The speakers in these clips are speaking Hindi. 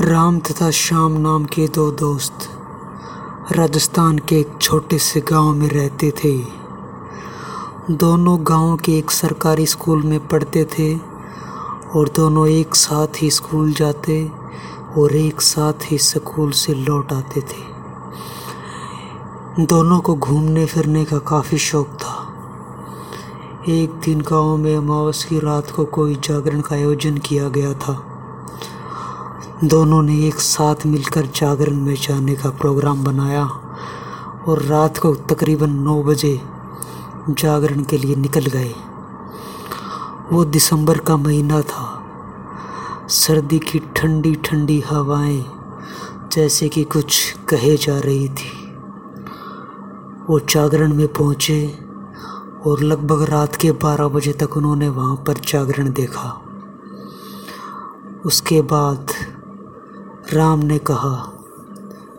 राम तथा श्याम नाम के दो दोस्त राजस्थान के एक छोटे से गाँव में रहते थे। दोनों गाँव के एक सरकारी स्कूल में पढ़ते थे और दोनों एक साथ ही स्कूल जाते और एक साथ ही स्कूल से लौट आते थे। दोनों को घूमने फिरने का काफ़ी शौक था। एक दिन गाँव में अमावस की रात को कोई जागरण का आयोजन किया गया था। दोनों ने एक साथ मिलकर जागरण में जाने का प्रोग्राम बनाया और रात को तकरीबन नौ बजे जागरण के लिए निकल गए। वो दिसंबर का महीना था। सर्दी की ठंडी ठंडी हवाएँ जैसे कि कुछ कहे जा रही थी। वो जागरण में पहुँचे और लगभग रात के बारह बजे तक उन्होंने वहाँ पर जागरण देखा। उसके बाद राम ने कहा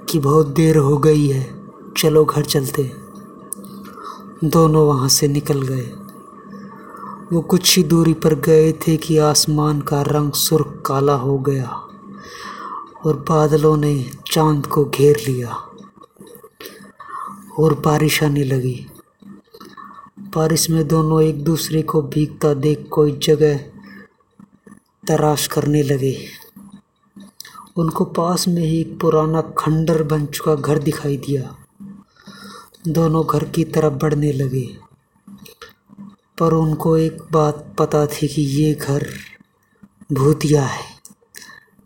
कि बहुत देर हो गई है, चलो घर चलते। दोनों वहाँ से निकल गए। वो कुछ ही दूरी पर गए थे कि आसमान का रंग सुर्ख काला हो गया और बादलों ने चाँद को घेर लिया और बारिश आने लगी। बारिश में दोनों एक दूसरे को भीगता देख कोई जगह तराश करने लगे। उनको पास में ही एक पुराना खंडर बन चुका घर दिखाई दिया। दोनों घर की तरफ़ बढ़ने लगे। पर उनको एक बात पता थी कि ये घर भूतिया है।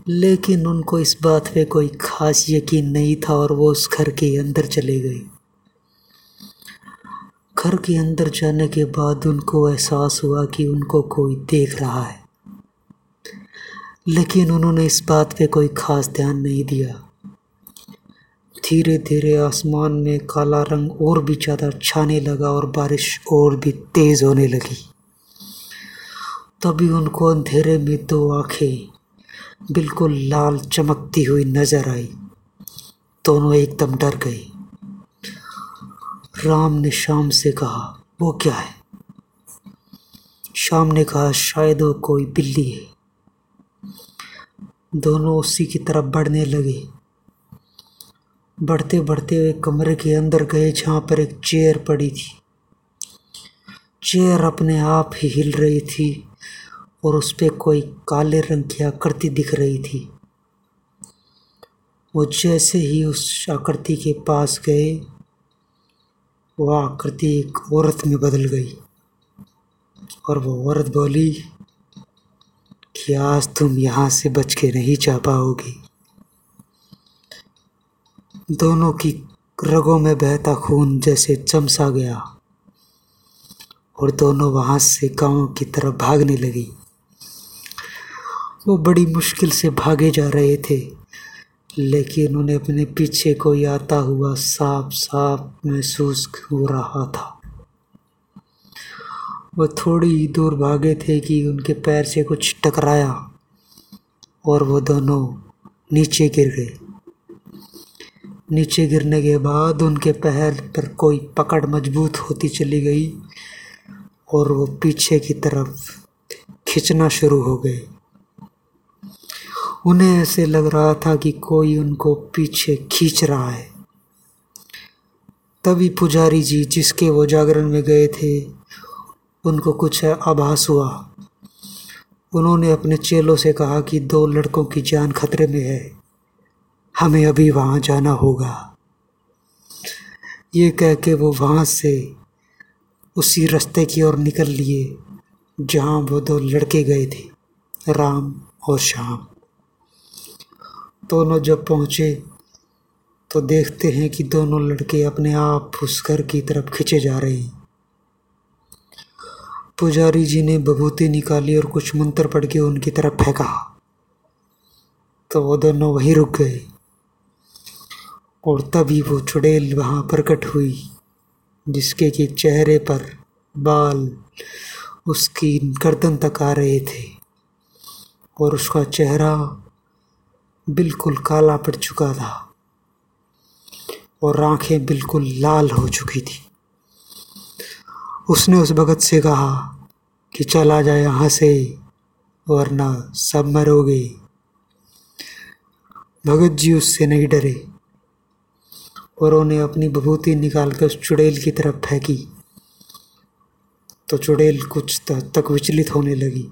लेकिन उनको इस बात पे कोई ख़ास यकीन नहीं था और वो उस घर के अंदर चले गए। घर के अंदर जाने के बाद उनको एहसास हुआ कि उनको कोई देख रहा है। लेकिन उन्होंने इस बात पे कोई ख़ास ध्यान नहीं दिया। धीरे धीरे आसमान में काला रंग और भी ज़्यादा छाने लगा और बारिश और भी तेज़ होने लगी। तभी उनको अंधेरे में दो आँखें बिल्कुल लाल चमकती हुई नज़र आई। दोनों एकदम डर गए। राम ने शाम से कहा, वो क्या है? शाम ने कहा, शायद वो कोई बिल्ली है। दोनों उसी की तरफ़ बढ़ने लगे। बढ़ते बढ़ते हुए कमरे के अंदर गए, जहाँ पर एक चेयर पड़ी थी। चेयर अपने आप ही हिल रही थी और उस पर कोई काले रंग की आकृति दिख रही थी। वो जैसे ही उस आकृति के पास गए वह आकृति एक औरत में बदल गई और वो औरत बोली कि आज तुम यहाँ से बच के नहीं जा पाओगी। दोनों की रगों में बहता खून जैसे चमसा गया और दोनों वहाँ से गाँव की तरफ़ भागने लगी। वो बड़ी मुश्किल से भागे जा रहे थे। लेकिन उन्हें अपने पीछे कोई आता हुआ साफ़ साफ़ महसूस हो रहा था। वो थोड़ी दूर भागे थे कि उनके पैर से कुछ टकराया और वो दोनों नीचे गिर गए। नीचे गिरने के बाद उनके पैर पर कोई पकड़ मज़बूत होती चली गई और वो पीछे की तरफ़ खींचना शुरू हो गए। उन्हें ऐसे लग रहा था कि कोई उनको पीछे खींच रहा है। तभी पुजारी जी जिसके वो जागरण में गए थे, उनको कुछ आभास हुआ। उन्होंने अपने चेलों से कहा कि दो लड़कों की जान खतरे में है, हमें अभी वहाँ जाना होगा। ये कह के वो वहाँ से उसी रास्ते की ओर निकल लिए, जहाँ वो दो लड़के गए थे, राम और श्याम। दोनों जब पहुँचे तो देखते हैं कि दोनों लड़के अपने आप उस घर की तरफ़ खींचे जा रहे हैं। पुजारी जी ने बभूति निकाली और कुछ मंत्र पढ़ के उनकी तरफ़ फेंका। तो वो दोनों वहीं रुक गए। और तभी वो चुड़ैल वहाँ प्रकट हुई, जिसके कि चेहरे पर बाल उसकी गर्दन तक आ रहे थे। और उसका चेहरा बिल्कुल काला पड़ चुका था और आँखें बिल्कुल लाल हो चुकी थी। उसने उस भगत से कहा कि चला जाए यहाँ से, वरना सब मरोगे। भगत जी उससे नहीं डरे और उन्हें अपनी विभूति निकाल कर उस चुड़ैल की तरफ़ फेंकी। तो चुड़ैल कुछ तक विचलित होने लगी।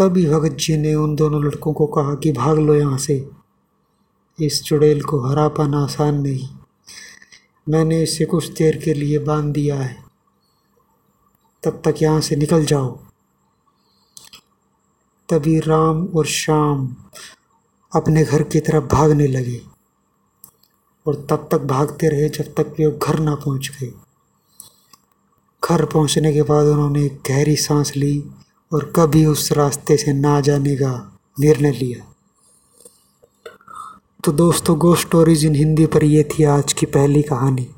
तभी भगत जी ने उन दोनों लड़कों को कहा कि भाग लो यहाँ से। इस चुड़ैल को हरा पाना आसान नहीं। मैंने इसे कुछ देर के लिए बाँध दिया है। तब तक यहाँ से निकल जाओ। तभी राम और श्याम अपने घर की तरफ़ भागने लगे और तब तक भागते रहे जब तक वे घर ना पहुँच गए। घर पहुँचने के बाद उन्होंने गहरी सांस ली और कभी उस रास्ते से ना जाने का निर्णय लिया। तो दोस्तों गो स्टोरीज इन हिंदी पर ये थी आज की पहली कहानी।